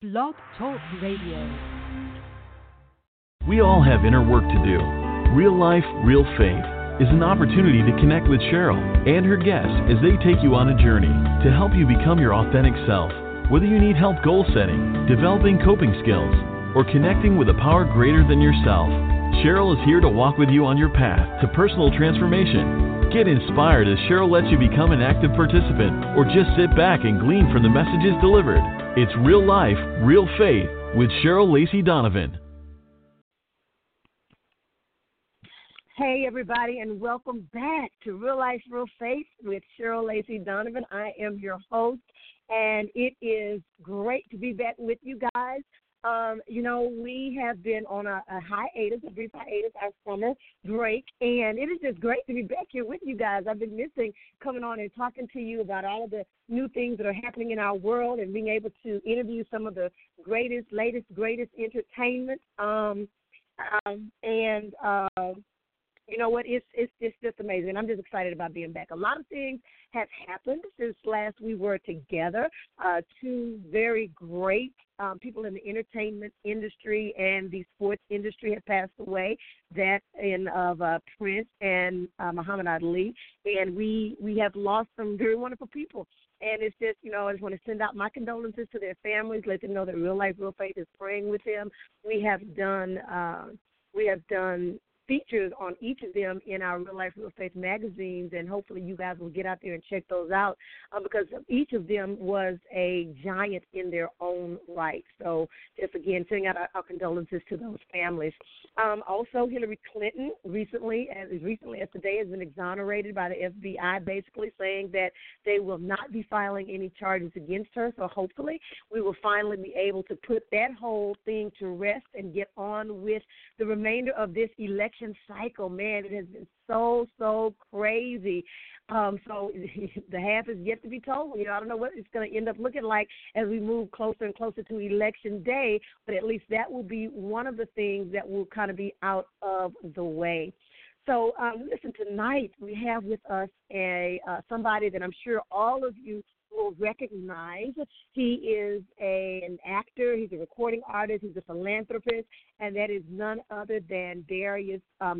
Blog Talk Radio. We all have inner work to do. Real life, real faith is an opportunity to connect with Cheryl and her guests as they take you on a journey to help you become your authentic self. Whether you need help goal setting, developing coping skills, or connecting with a power greater than yourself, Cheryl is here to walk with you on your path to personal transformation. Get inspired as Cheryl lets you become an active participant or just sit back and glean from the messages delivered. It's Real Life, Real Faith with Cheryl Lacey Donovan. Hey, everybody, and welcome back to Real Life, Real Faith with Cheryl Lacey Donovan. I am your host, and it is great to be back with you guys. Um, you know, we have been on a, a hiatus, a brief hiatus, our summer break, and it is just great to be back here with you guys. I've been missing coming on and talking to you about all of the new things that are happening in our world and being able to interview some of the greatest, latest, greatest entertainment. Um, um, and uh, you know what? It's it's it's just amazing. I'm just excited about being back. A lot of things have happened since last we were together. Uh, two very great um, people in the entertainment industry and the sports industry have passed away. That in of uh, Prince and uh, Muhammad Ali, and we we have lost some very wonderful people. And it's just, you know, I just want to send out my condolences to their families, let them know that Real Life, Real Faith is praying with them. We have done, uh, we have done features on each of them in our Real Life Real Faith magazines, and hopefully you guys will get out there and check those out uh, because each of them was a giant in their own right. So, just again, sending out our, our condolences to those families. Um, also, Hillary Clinton recently, as recently as today, has been exonerated by the FBI, basically saying that they will not be filing any charges against her. So, hopefully, we will finally be able to put that whole thing to rest and get on with the remainder of this election election cycle, man, it has been so so crazy. Um, so the half is yet to be told. You know, I don't know what it's going to end up looking like as we move closer and closer to election day, but at least that will be one of the things that will kind of be out of the way. So, um, listen, tonight we have with us a uh, somebody that I'm sure all of you will recognize. He is a, an actor, he's a recording artist, he's a philanthropist, and that is none other than Darius uh.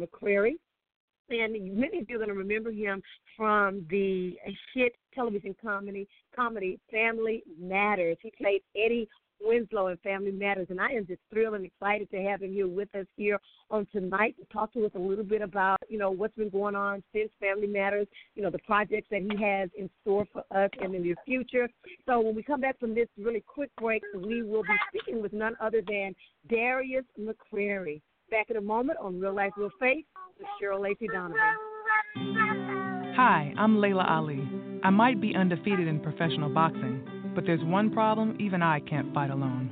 And many of you are going to remember him from the hit television comedy comedy Family Matters. He played Eddie Winslow and Family Matters. And I am just thrilled and excited to have him here with us here on tonight to talk to us a little bit about, you know, what's been going on since Family Matters, you know, the projects that he has in store for us and in the future. So when we come back from this really quick break, we will be speaking with none other than Darius McCrary. Back in a moment on Real Life, Real Faith with Cheryl Lacey Donovan. Hi, I'm Laila Ali. I might be undefeated in professional boxing but there's one problem even I can't fight alone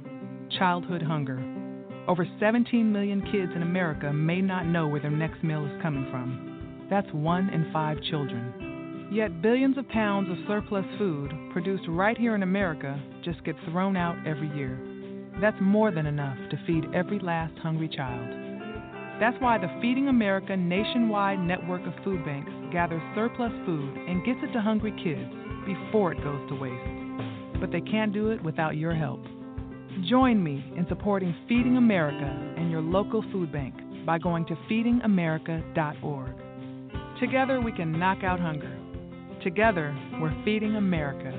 childhood hunger. Over 17 million kids in America may not know where their next meal is coming from. That's one in five children. Yet billions of pounds of surplus food produced right here in America just get thrown out every year. That's more than enough to feed every last hungry child. That's why the Feeding America nationwide network of food banks gathers surplus food and gets it to hungry kids before it goes to waste but they can't do it without your help. Join me in supporting Feeding America and your local food bank by going to feedingamerica.org. Together we can knock out hunger. Together we're feeding America.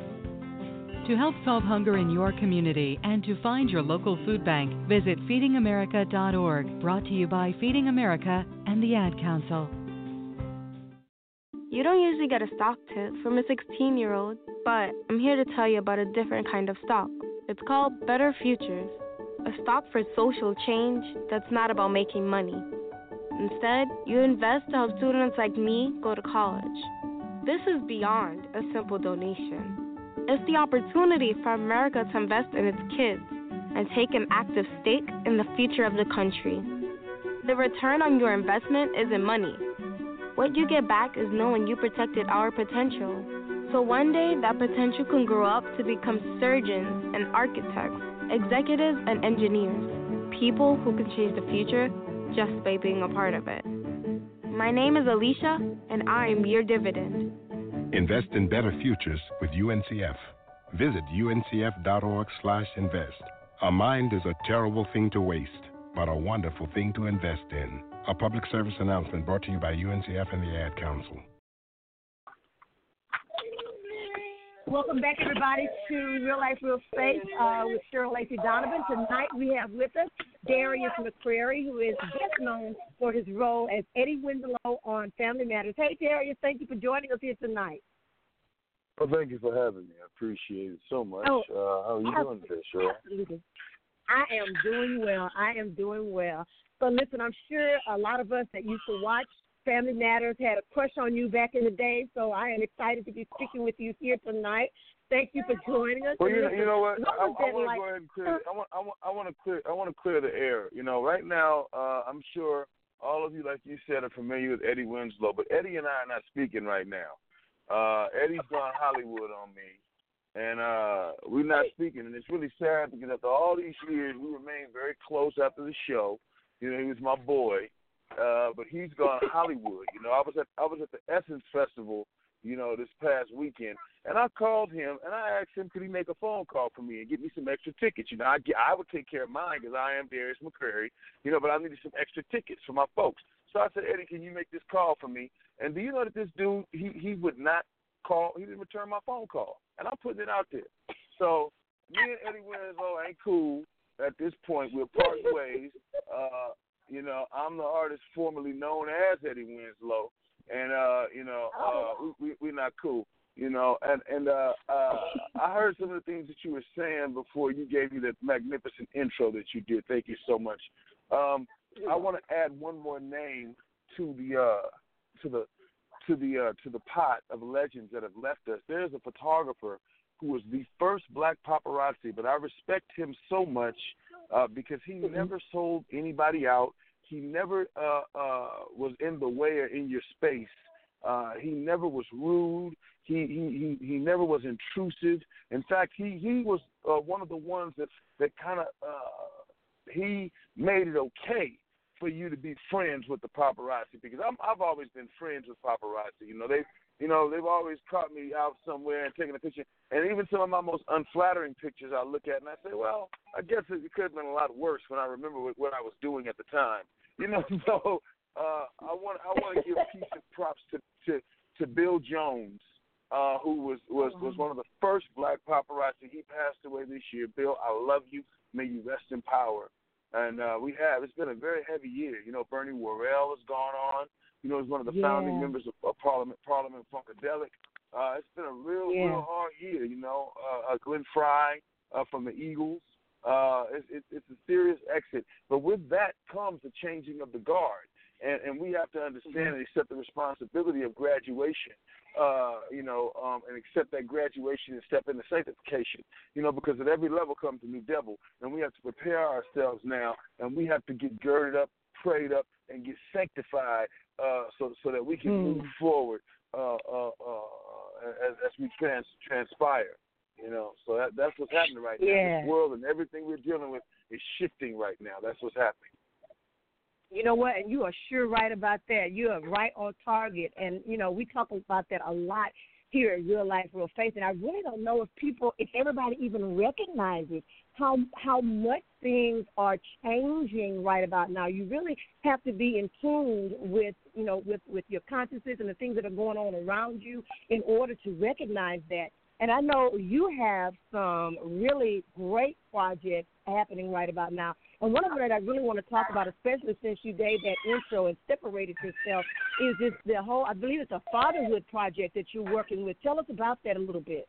To help solve hunger in your community and to find your local food bank, visit feedingamerica.org. Brought to you by Feeding America and the Ad Council. You don't usually get a stock tip from a 16 year old, but I'm here to tell you about a different kind of stock. It's called Better Futures, a stock for social change that's not about making money. Instead, you invest to help students like me go to college. This is beyond a simple donation. It's the opportunity for America to invest in its kids, and take an active stake in the future of the country. The return on your investment isn't money. What you get back is knowing you protected our potential. So one day, that potential can grow up to become surgeons and architects, executives and engineers, people who can change the future just by being a part of it. My name is Alicia, and I'm your dividend. Invest in better futures with UNCF. Visit uncf.org/invest. A mind is a terrible thing to waste, but a wonderful thing to invest in. A public service announcement brought to you by UNCF and the Ad Council. Welcome back, everybody, to Real Life, Real Faith uh, with Cheryl Lacey Donovan. Tonight we have with us Darius McCrary, who is best known for his role as Eddie Winslow on Family Matters. Hey, Darius, thank you for joining us here tonight. Well, thank you for having me. I appreciate it so much. Oh, uh, how are you doing today, Cheryl? Absolutely. I am doing well. I am doing well. So, listen, I'm sure a lot of us that used to watch Family Matters had a crush on you back in the day, so I am excited to be speaking with you here tonight. Thank you for joining us. Well, you know, you know what? I, I want to like, go ahead and clear. I want, I want, I want to clear. I want to clear the air. You know, right now, uh, I'm sure all of you, like you said, are familiar with Eddie Winslow, but Eddie and I are not speaking right now. Uh, Eddie's gone Hollywood on me, and uh, we're not speaking, and it's really sad because after all these years, we remain very close after the show. You know, he was my boy, uh, but he's gone Hollywood. You know, I was at I was at the Essence Festival, you know, this past weekend, and I called him and I asked him could he make a phone call for me and get me some extra tickets. You know, I I would take care of mine because I am Darius McCrary, you know, but I needed some extra tickets for my folks. So I said, Eddie, can you make this call for me? And do you know that this dude he he would not call, he didn't return my phone call, and I'm putting it out there. So me and Eddie Winslow ain't cool at this point. We're parting ways. Uh, you know, I'm the artist formerly known as Eddie Winslow, and uh, you know, uh, we, we we're not cool. You know, and and uh, uh, I heard some of the things that you were saying before you gave me that magnificent intro that you did. Thank you so much. Um, I want to add one more name to the uh, to the to the uh, to the pot of legends that have left us. There's a photographer who was the first black paparazzi, but I respect him so much uh, because he mm-hmm. never sold anybody out. He never uh, uh, was in the way or in your space. Uh, he never was rude. He he he he never was intrusive. In fact, he he was uh, one of the ones that that kind of uh, he made it okay for you to be friends with the paparazzi because I'm I've always been friends with paparazzi. You know they you know, they've always caught me out somewhere and taking a picture. And even some of my most unflattering pictures I look at and I say, well, I guess it could have been a lot worse when I remember what, I was doing at the time. You know, so uh, I want I want to give peace and props to to to Bill Jones, uh, who was was was one of the first black paparazzi. He passed away this year. Bill, I love you. May you rest in power. And uh, we have. It's been a very heavy year. You know, Bernie Worrell has gone on. You know, he's one of the yeah. founding members of, of Parliament Parliament Funkadelic. Uh, it's been a real, yeah. real hard year. You know, uh, uh, Glenn Frey uh, from the Eagles. Uh, it, it, it's a serious exit, but with that comes the changing of the guard, and, and we have to understand and accept the responsibility of graduation. Uh, you know, um, and accept that graduation and step into sanctification. You know, because at every level comes a new devil, and we have to prepare ourselves now, and we have to get girded up, prayed up, and get sanctified uh, so so that we can mm. move forward uh, uh, uh, as, as we trans transpire. You know, so that, that's what's happening right now. Yeah. This world and everything we're dealing with is shifting right now. That's what's happening. You know what? And you are sure right about that. You are right on target. And you know, we talk about that a lot here at Real Life, Real Faith. And I really don't know if people, if everybody even recognizes how how much things are changing right about now. You really have to be in tune with you know with with your consciousness and the things that are going on around you in order to recognize that. And I know you have some really great projects happening right about now. And one of them that I really want to talk about, especially since you gave that intro and separated yourself, is this the whole I believe it's a fatherhood project that you're working with. Tell us about that a little bit.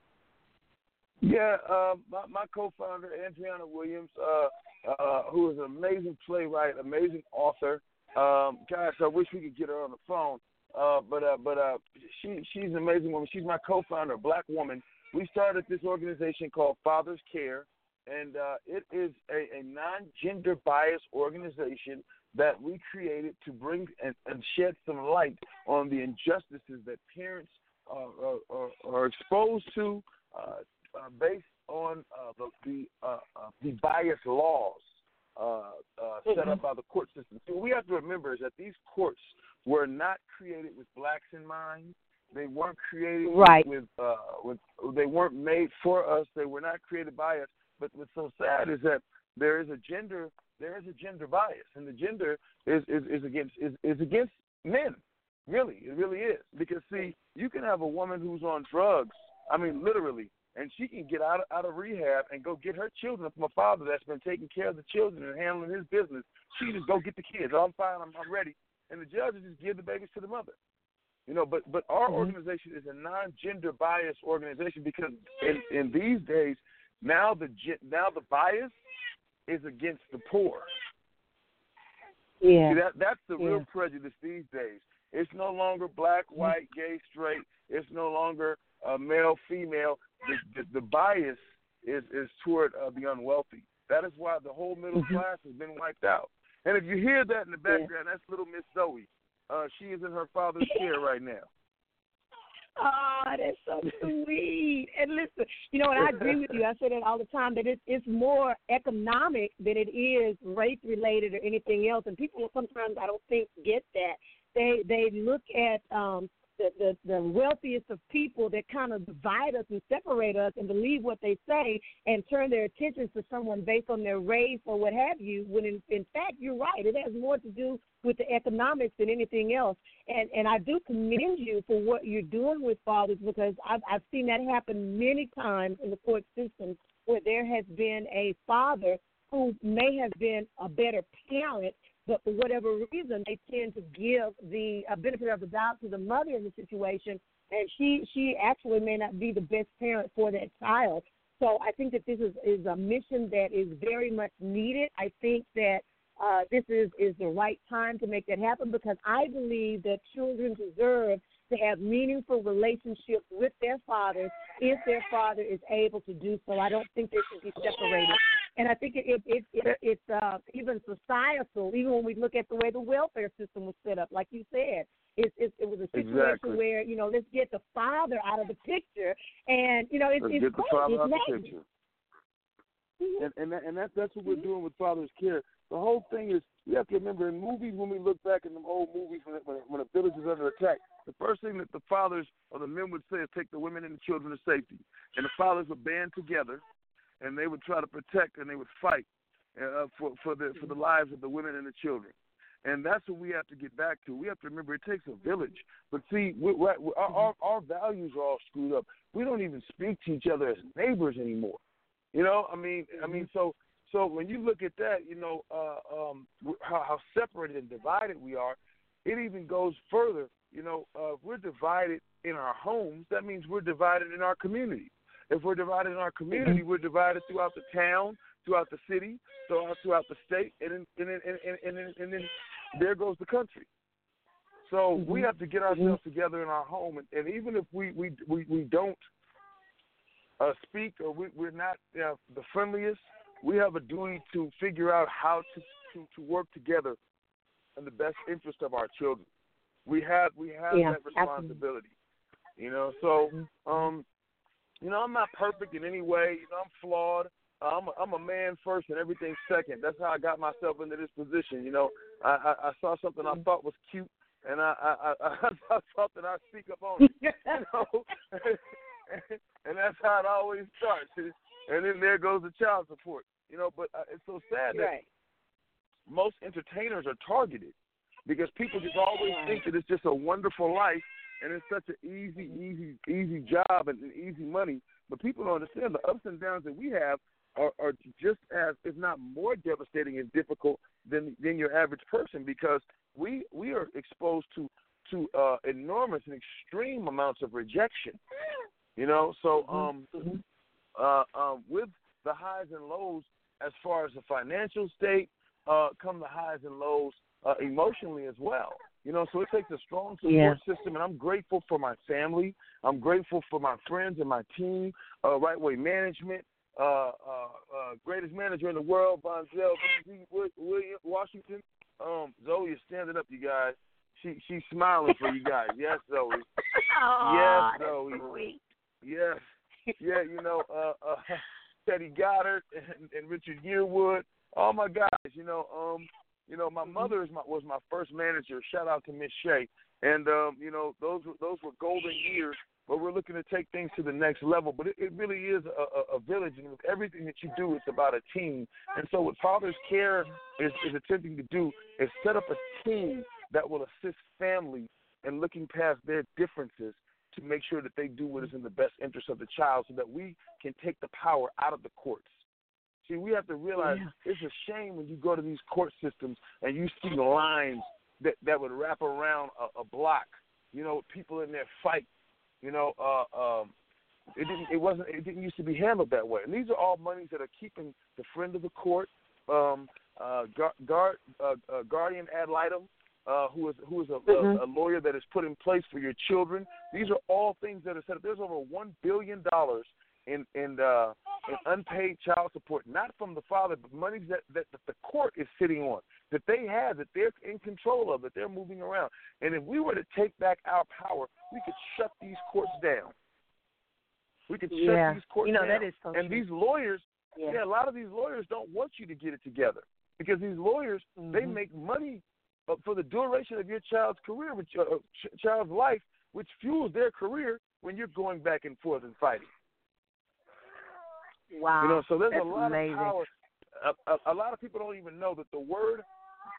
Yeah, uh, my, my co-founder Andriana Williams, uh, uh, who is an amazing playwright, amazing author. Um, gosh, I wish we could get her on the phone. Uh, but uh, but uh, she she's an amazing woman. She's my co-founder, a black woman. We started this organization called Fathers Care, and it is a, a non-gender bias organization that we created to bring and, and shed some light on the injustices that parents are, are, are exposed to uh, uh, based on uh, the the, uh, uh, the bias laws uh, set mm-hmm. up by the court system. So what we have to remember is that these courts were not created with blacks in mind. They weren't created right. with, with they weren't made for us. They were not created by us. But what's so sad is that there is a gender there is a gender bias, and the gender is is, is against is, is against men. Really, it really is. Because see, you can have a woman who's on drugs. I mean, literally, and she can get out of, out of rehab and go get her children from a father that's been taking care of the children and handling his business. She just go get the kids. Oh, I'm fine. I'm, I'm ready. And the judge just give the babies to the mother. You know, but but our mm-hmm. organization is a non-gender bias organization because in in these days now the now the bias is against the poor. Yeah. See, that that's the yeah. real prejudice these days. It's no longer black, white, gay, straight. It's no longer uh, male, female. The, the, the bias is is toward uh, the unwealthy. That is why the whole middle mm-hmm. class has been wiped out. And if you hear that in the background, that's little Miss Zoe. Uh, she is in her father's care right now. Oh, that's so sweet. And listen, you know, and I agree with you. I say that all the time that it's it's more economic than it is race related or anything else. And people sometimes I don't think get that. They they look at um the, the, the wealthiest of people that kind of divide us and separate us and believe what they say and turn their attention to someone based on their race or what have you. When in, in fact, you're right. It has more to do with the economics than anything else. And and I do commend you for what you're doing with fathers because I've I've seen that happen many times in the court system where there has been a father who may have been a better parent but for whatever reason, they tend to give the uh, benefit of the doubt to the mother in the situation, and she she actually may not be the best parent for that child. So I think that this is is a mission that is very much needed. I think that uh, this is is the right time to make that happen because I believe that children deserve to have meaningful relationships with their fathers if their father is able to do so. I don't think they should be separated. And I think it, it, it, it it's uh, even societal, even when we look at the way the welfare system was set up, like you said. It, it, it was a situation exactly. where, you know, let's get the father out of the picture. And, you know, it, let's it's get the father out of the picture. Mm-hmm. And and, that, and that, that's what we're doing with father's care. The whole thing is we have to remember in movies when we look back in the old movies when when, when a village is under attack, the first thing that the fathers or the men would say is take the women and the children to safety, and the fathers would band together, and they would try to protect and they would fight uh, for for the for the lives of the women and the children. And that's what we have to get back to. We have to remember it takes a village. But see, we, we, our, our, our values are all screwed up. We don't even speak to each other as neighbors anymore. You know, I mean, I mean, so so when you look at that, you know uh, um, how, how separated and divided we are. It even goes further. You know, uh, we're divided in our homes, that means we're divided in our community. If we're divided in our community, mm-hmm. we're divided throughout the town, throughout the city, throughout throughout the state, and then and then, and, and, and, and then there goes the country. So mm-hmm. we have to get ourselves mm-hmm. together in our home, and, and even if we we we, we don't uh, speak or we, we're not uh, the friendliest, we have a duty to figure out how to, to, to work together in the best interest of our children. We have we have yeah, that responsibility. Absolutely. You know, so mm-hmm. um, you know, I'm not perfect in any way. You know, I'm flawed. I'm a, I'm a man first and everything second. That's how I got myself into this position. You know, I I, I saw something I mm-hmm. thought was cute, and I I I, I saw something I speak up on. It, you know, and that's how it always starts. And then there goes the child support. You know, but uh, it's so sad that right. most entertainers are targeted because people just always think that it's just a wonderful life and it's such an easy, easy, easy job and, and easy money. But people don't understand the ups and downs that we have are, are just as, if not more devastating and difficult than than your average person because we we are exposed to to uh, enormous and extreme amounts of rejection. You know, so mm-hmm. um, mm-hmm. uh, um, with the highs and lows as far as the financial state, uh, come the highs and lows uh, emotionally as well. You know, so it takes a strong support yeah. system, and I'm grateful for my family. I'm grateful for my friends and my team, uh, Right Way Management, uh, uh, uh, greatest manager in the world, Bonzel William Washington. Um, Zoe is standing up, you guys. She she's smiling for you guys. Yes, Zoe. Oh, yes, Zoe. Sweet. Yes. Yeah, you know, uh, uh, Teddy Goddard and, and Richard Yearwood. All my guys, you know, um, you know, my mother is my was my first manager. Shout out to Miss Shay. And um, you know, those were those were golden years but we're looking to take things to the next level. But it, it really is a, a, a village, and with everything that you do, it's about a team. And so, what Father's Care is, is attempting to do is set up a team that will assist families in looking past their differences to make sure that they do what is in the best interest of the child, so that we can take the power out of the courts. See, we have to realize yeah. it's a shame when you go to these court systems and you see lines that that would wrap around a, a block. You know, people in there fight you know, uh, um, it didn't. It wasn't. It didn't used to be handled that way. And these are all monies that are keeping the friend of the court, um, uh, guard, uh, uh, guardian ad litem, uh, who is who is a, mm-hmm. a, a lawyer that is put in place for your children. These are all things that are set up. There's over one billion dollars in in, uh, in unpaid child support, not from the father, but money that, that that the court is sitting on, that they have, that they're in control of, that they're moving around. And if we were to take back our power, we could shut these courts down. We could yeah. shut these courts you know, down. That is so and true. these lawyers, yeah. yeah, a lot of these lawyers don't want you to get it together because these lawyers mm-hmm. they make money uh, for the duration of your child's career, which uh, ch- child's life, which fuels their career when you're going back and forth and fighting. Wow. You know, so there's That's a lot amazing. of power. A, a, a lot of people don't even know that the word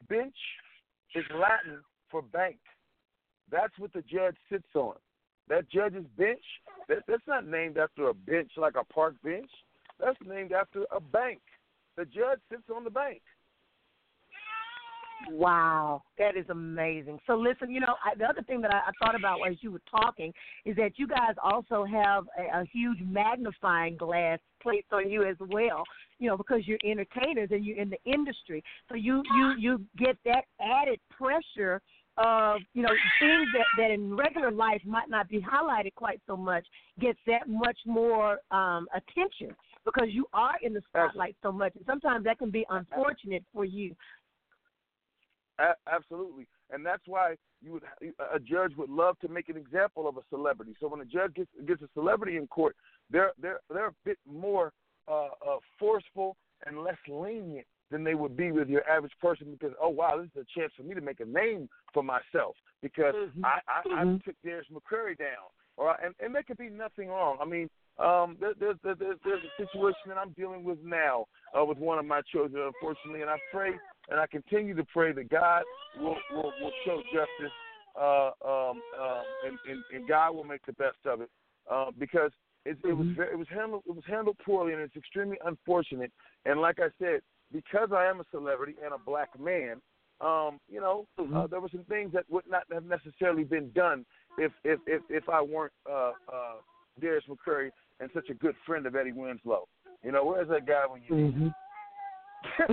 bench is Latin for bank. That's what the judge sits on. That judge's bench, that, that's not named after a bench like a park bench. That's named after a bank. The judge sits on the bank. Wow, that is amazing. So listen, you know, I, the other thing that I, I thought about as you were talking is that you guys also have a, a huge magnifying glass placed on you as well. You know, because you're entertainers and you're in the industry, so you you you get that added pressure of you know things that that in regular life might not be highlighted quite so much gets that much more um attention because you are in the spotlight so much and sometimes that can be unfortunate for you a- absolutely, and that's why you would a judge would love to make an example of a celebrity. So when a judge gets gets a celebrity in court, they're they're they're a bit more uh, uh, forceful and less lenient than they would be with your average person because oh wow this is a chance for me to make a name for myself because mm-hmm. I I, mm-hmm. I took Darius McCrary down or and and there could be nothing wrong. I mean um, there, there's, there's there's a situation that I'm dealing with now uh, with one of my children, unfortunately, and I pray and I continue to pray that God will will, will show justice, uh, um, uh, and, and and God will make the best of it, uh, because it, it was Mm-hmm. it was handled it was handled poorly, and it's extremely unfortunate. And like I said, because I am a celebrity and a black man, um, you know, Mm-hmm. uh, there were some things that would not have necessarily been done if if if, if I weren't uh, uh, Darius McCrary and such a good friend of Eddie Winslow. You know, where's that guy when you need mm-hmm. him?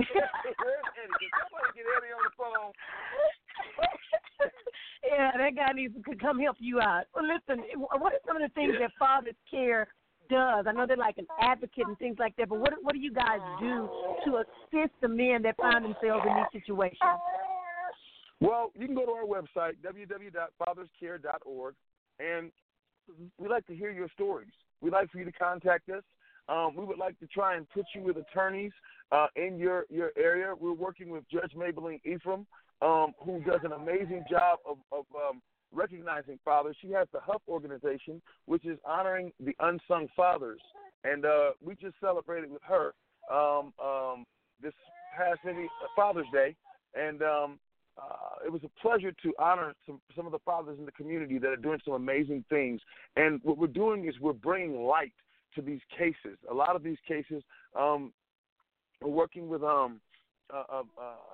yeah, that guy needs to come help you out. Well, listen, what are some of the things that Father's Care does? I know they're like an advocate and things like that, but what what do you guys do to assist the men that find themselves in these situations? Well, you can go to our website, www.fatherscare.org, and we like to hear your stories. We'd like for you to contact us. Um, we would like to try and put you with attorneys uh, in your, your area. We're working with Judge Mablean Ephriam, um, who does an amazing job of, of um, recognizing fathers. She has the HUF organization, which is honoring the unsung fathers. And uh, we just celebrated with her um, um, this past Father's Day. And um, uh, it was a pleasure to honor some some of the fathers in the community that are doing some amazing things. And what we're doing is we're bringing light to these cases. A lot of these cases, um, we're working with um, a, a,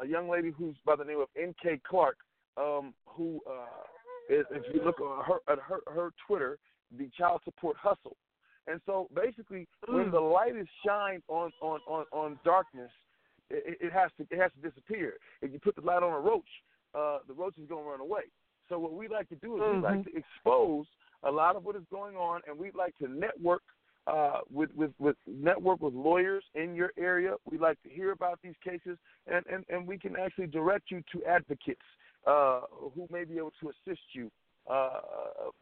a young lady who's by the name of N.K. Clark, um, who uh, is, if you look at her at her, her Twitter, the Child Support Hustle. And so basically, mm. when the light is shined on on on, on darkness, it, it has to it has to disappear. If you put the light on a roach, uh, the roach is going to run away. So what we like to do is mm-hmm. we like to expose a lot of what is going on, and we'd like to network uh, with, with, with network with lawyers in your area. We like to hear about these cases, and, and, and we can actually direct you to advocates uh, who may be able to assist you uh,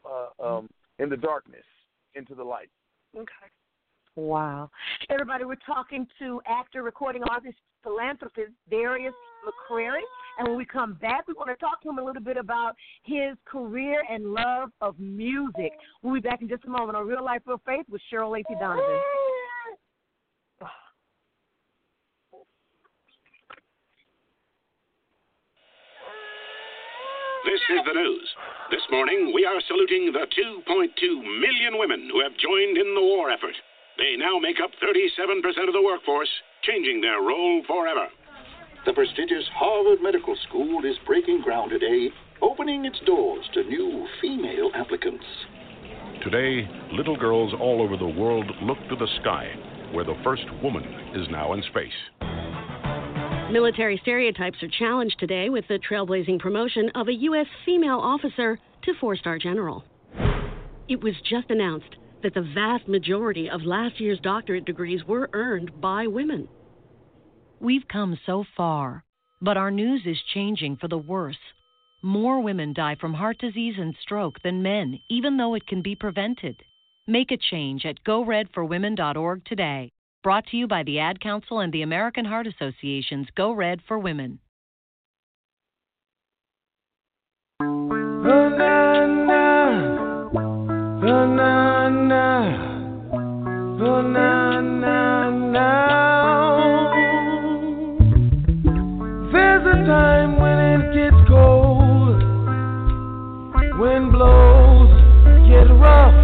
uh, um, in the darkness into the light. Okay. Wow. Everybody, we're talking to actor, recording artist, philanthropist Darius McCrary. And when we come back, we want to talk to him a little bit about his career and love of music. We'll be back in just a moment on Real Life, Real Faith with Cheryl Lacey Donovan. This is the news. This morning, we are saluting the 2.2 million women who have joined in the war effort. They now make up 37% of the workforce, changing their role forever. The prestigious Harvard Medical School is breaking ground today, opening its doors to new female applicants. Today, little girls all over the world look to the sky, where the first woman is now in space. Military stereotypes are challenged today with the trailblazing promotion of a U.S. female officer to four star general. It was just announced that the vast majority of last year's doctorate degrees were earned by women. We've come so far, but our news is changing for the worse. More women die from heart disease and stroke than men, even though it can be prevented. Make a change at goredforwomen.org today. Brought to you by the Ad Council and the American Heart Association's Go Red for Women. Oh, na, na. Oh, na, na. Na, na, na. There's a time when it gets cold, wind blows, get rough,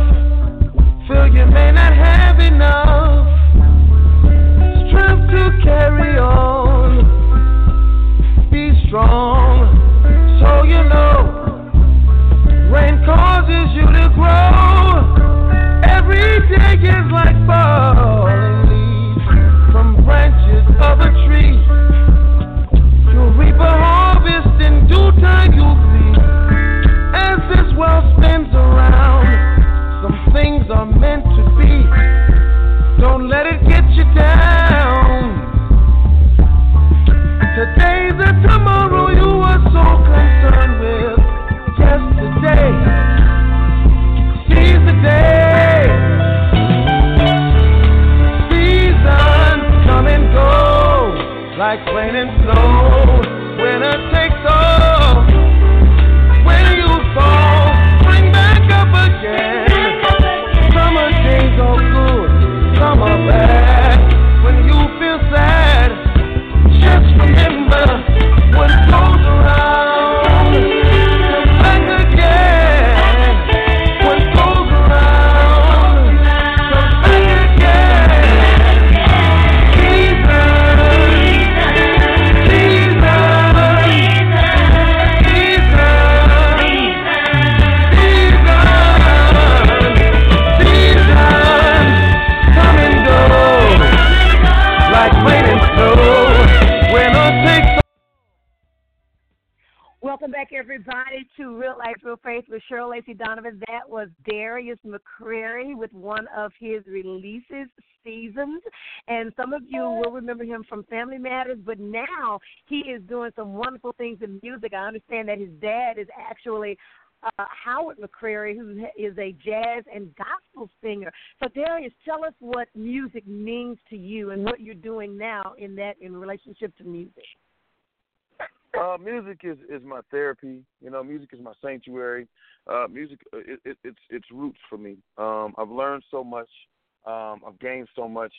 feel you may not have enough strength to carry on. Be strong, Donovan. That was Darius McCrary with one of his releases, Seasons. And some of you will remember him from Family Matters, but now he is doing some wonderful things in music. I understand that his dad is actually uh, Howard McCrary, who is a jazz and gospel singer. So, Darius, tell us what music means to you and what you're doing now in that in relationship to music. Uh, music is, is my therapy. You know, music is my sanctuary. Uh, music, uh, it, it, it's it's roots for me. Um, I've learned so much. Um, I've gained so much,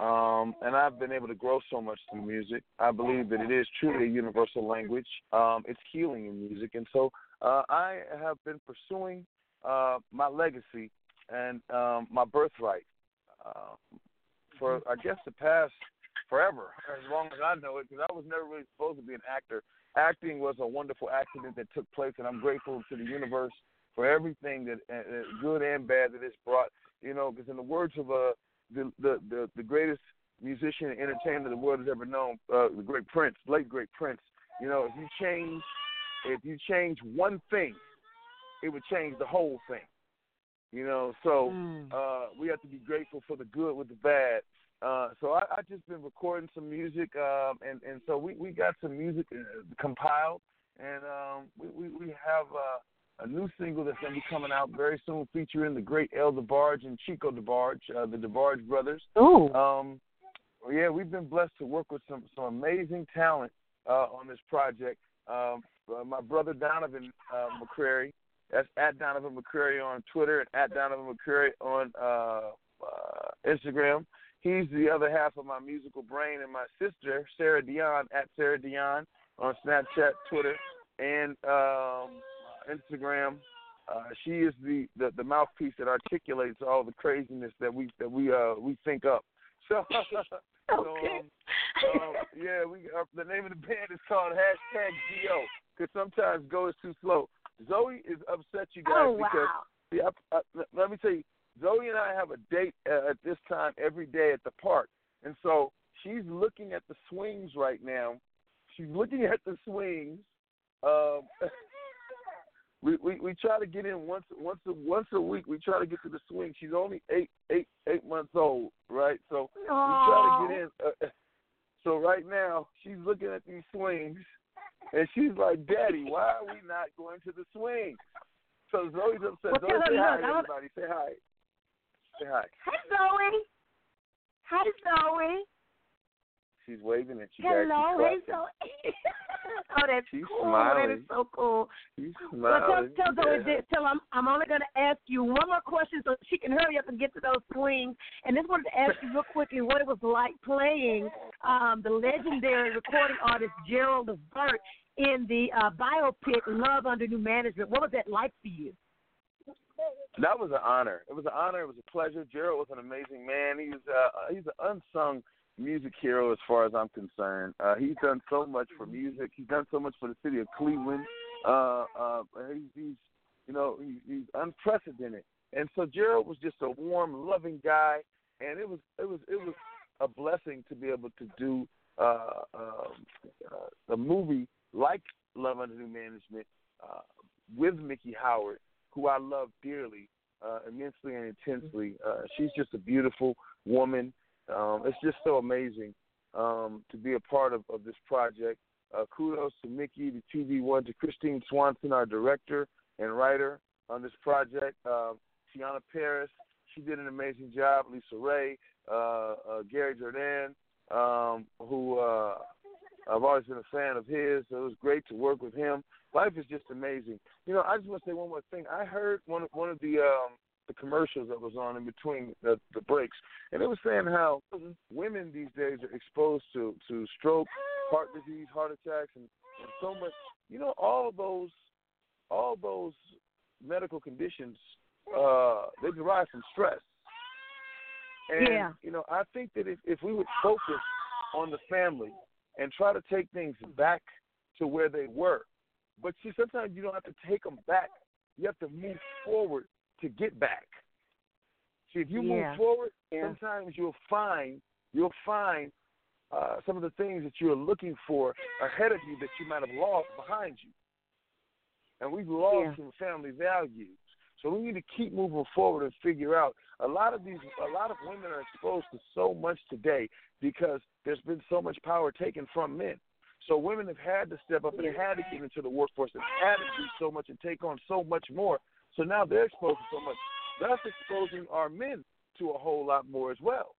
um, and I've been able to grow so much through music. I believe that it is truly a universal language. Um, it's healing in music, and so uh, I have been pursuing uh, my legacy and um, my birthright uh, for I guess the past forever, as long as I know it, because I was never really supposed to be an actor. Acting was a wonderful accident that took place, and I'm grateful to the universe for everything that, uh, good and bad, that it's brought. You know, because in the words of uh, the, the the the greatest musician and entertainer the world has ever known, uh, the great Prince, late great Prince. You know, if you change, if you change one thing, it would change the whole thing. You know, so Mm. uh, we have to be grateful for the good with the bad. Uh, so I, I just been recording some music, um, and and so we we got some music uh, compiled, and um, we, we we have uh, a new single that's gonna be coming out very soon, featuring the great El DeBarge and Chico DeBarge, uh, the DeBarge brothers. Oh. Um, yeah, we've been blessed to work with some some amazing talent uh, on this project. Um, uh, my brother Donovan uh, McCrary, that's at Donovan McCrary on Twitter and at Donovan McCrary on uh, uh, Instagram. He's the other half of my musical brain, and my sister Sarah Dion at Sarah Dion on Snapchat, Twitter, and um, Instagram. Uh, she is the, the the mouthpiece that articulates all the craziness that we that we uh we think up. So, so um, um, yeah, we uh, the name of the band is called hashtag Go because sometimes Go is too slow. Zoe is upset, you guys, Oh, because wow. see, I, I, let me tell you, Zoe and I have a date uh, at this time every day at the park, and so she's looking at the swings right now. She's looking at the swings. Um, we, we we try to get in once once a, once a week. We try to get to the swing. She's only eight eight eight months old, right? So we try to get in. Uh, so right now she's looking at these swings, and she's like, "Daddy, why are we not going to the swing?" So Zoe's upset. Well, Zoe, say hi, look, I want- everybody. Say hi. Say hi. Hey, Zoe. Hey, Zoe. She's waving at you guys. Hello. Hey. Zoe. oh, that's She's cool. That smiling. is so cool. She's Well, tell, smiling. tell Zoe Yeah. this. Tell I'm, I'm only going to ask you one more question so she can hurry up and get to those swings. And I just wanted to ask you real quickly what it was like playing um, the legendary recording artist Gerald Levert in the uh, biopic Love Under New Management. What was that like for you? That was an honor. It was an honor. It was a pleasure. Gerald was an amazing man. He's uh, he's an unsung music hero as far as I'm concerned. Uh, he's done so much for music. He's done so much for the city of Cleveland. Uh, uh, he's, he's you know he's, he's unprecedented. And so Gerald was just a warm, loving guy, and it was it was it was a blessing to be able to do uh, um, uh, a movie like Love Under New Management uh, with Miki Howard, who I love dearly, uh, immensely and intensely. Uh, she's just a beautiful woman. Um, it's just so amazing um, to be a part of, of this project. Uh, kudos to Miki, the TV one, to Christine Swanson, our director and writer on this project. Uh, Tiana Paris, she did an amazing job. Lisa Ray, uh, uh, Gary Dourdan, um, who uh, I've always been a fan of his. So it was great to work with him. Life is just amazing. You know, I just want to say one more thing. I heard one of, one of the um, the commercials that was on in between the, the breaks, and it was saying how women these days are exposed to to stroke, heart disease, heart attacks, and, and so much. You know, all those all those medical conditions uh, they derive from stress. And Yeah. you know, I think that if if we would focus on the family and try to take things back to where they were, but see, sometimes you don't have to take them back. You have to move forward to get back. See, if you Yeah. move forward, Yeah. sometimes you'll find you'll find uh, some of the things that you're looking for ahead of you that you might have lost behind you. And we've lost Yeah. some family values. So we need to keep moving forward and figure out a lot of these a lot of women are exposed to so much today because there's been so much power taken from men. So women have had to step up and they had to get into the workforce and had to do so much and take on so much more. So now they're exposed to so much. That's exposing our men to a whole lot more as well.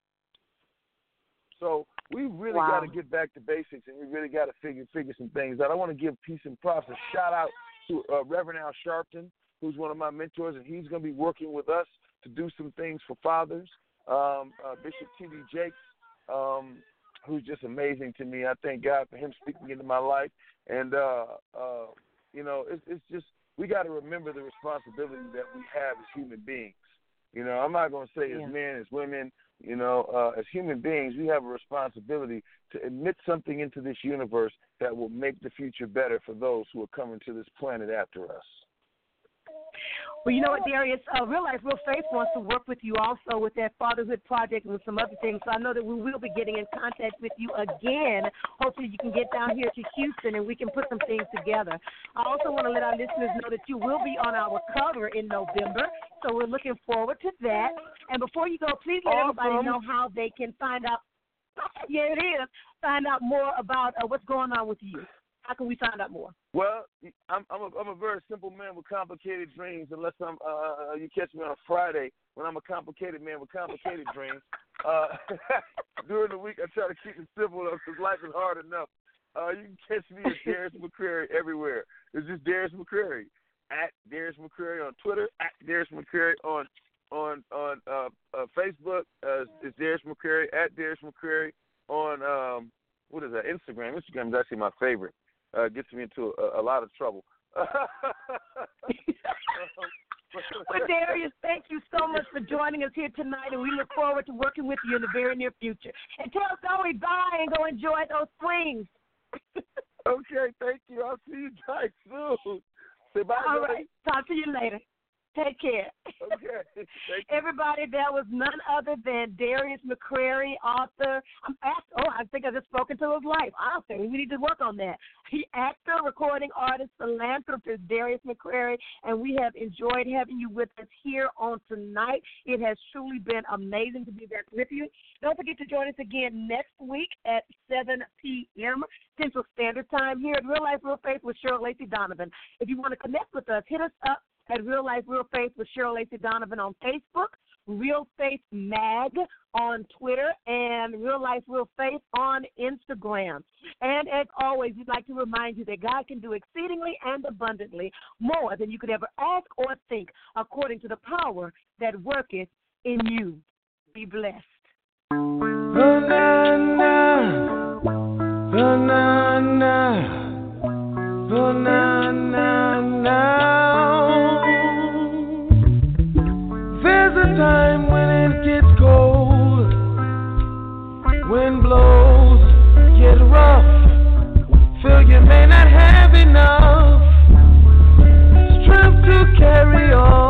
So we really Wow. got to get back to basics, and we really got to figure figure some things out. I want to give peace and props. A shout out to uh, Reverend Al Sharpton, who's one of my mentors, and he's going to be working with us to do some things for fathers. Um, uh, Bishop T.D. Jakes, um, who's just amazing to me. I thank God for him speaking into my life, and uh, uh, you know, it's, it's just we got to remember the responsibility that we have as human beings. You know, I'm not going to say Yeah. as men, as women, you know, uh, as human beings, we have a responsibility to emit something into this universe that will make the future better for those who are coming to this planet after us. Well, you know what, Darius? Uh, Real Life, Real Faith wants to work with you also with that fatherhood project and with some other things. So I know that we will be getting in contact with you again. Hopefully, you can get down here to Houston and we can put some things together. I also want to let our listeners know that you will be on our cover in November. So we're looking forward to that. And before you go, please let awesome. everybody know how they can find out. Yeah, it is. Find out more about uh, what's going on with you. How can we find out more? Well, I'm I'm a, I'm a very simple man with complicated dreams. Unless I'm uh, you catch me on a Friday when I'm a complicated man with complicated dreams. Uh, during the week, I try to keep it simple because life is hard enough. Uh, you can catch me at Darius McCrary everywhere. It's just Darius McCrary at Darius McCrary on Twitter, at Darius McCrary on on on uh, uh, Facebook. Uh, it's Darius McCrary at Darius McCrary on um, what is that? Instagram. Instagram is actually my favorite uh, gets me into a, a lot of trouble. well, Darius, thank you so much for joining us here tonight, and we look forward to working with you in the very near future. And tell Zoe bye and go enjoy those swings. okay, thank you. I'll see you guys soon. Say bye. All right. Talk to you later. Take care. Okay. Everybody, that was none other than Darius McCrary, author. I'm act- oh, I think I just spoke to his life. Author. We need to work on that. He actor, recording artist, philanthropist Darius McCrary, and we have enjoyed having you with us here on tonight. It has truly been amazing to be back with you. Don't forget to join us again next week at 7 p.m. Central Standard Time here at Real Life Real Faith with Cheryl Lacey Donovan. If you want to connect with us, hit us up at Real Life Real Faith with Cheryl Lacey Donovan on Facebook, Real Faith Mag on Twitter, and Real Life Real Faith on Instagram. And as always, we'd like to remind you that God can do exceedingly and abundantly more than you could ever ask or think, according to the power that worketh in you. Be blessed. Banana, banana, banana. Wind blows, get rough, feel you may not have enough strength to carry on.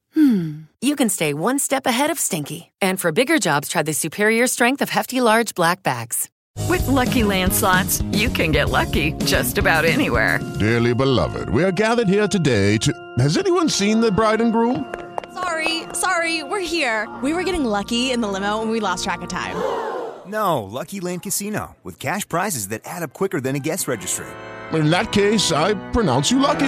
hmm, you can stay one step ahead of stinky. And for bigger jobs, try the superior strength of Hefty Large Black Bags. With Lucky Land slots, you can get lucky just about anywhere. Dearly beloved, we are gathered here today to. Has anyone seen the bride and groom? Sorry, sorry, we're here. We were getting lucky in the limo and we lost track of time. No, Lucky Land Casino, with cash prizes that add up quicker than a guest registry. In that case, I pronounce you lucky.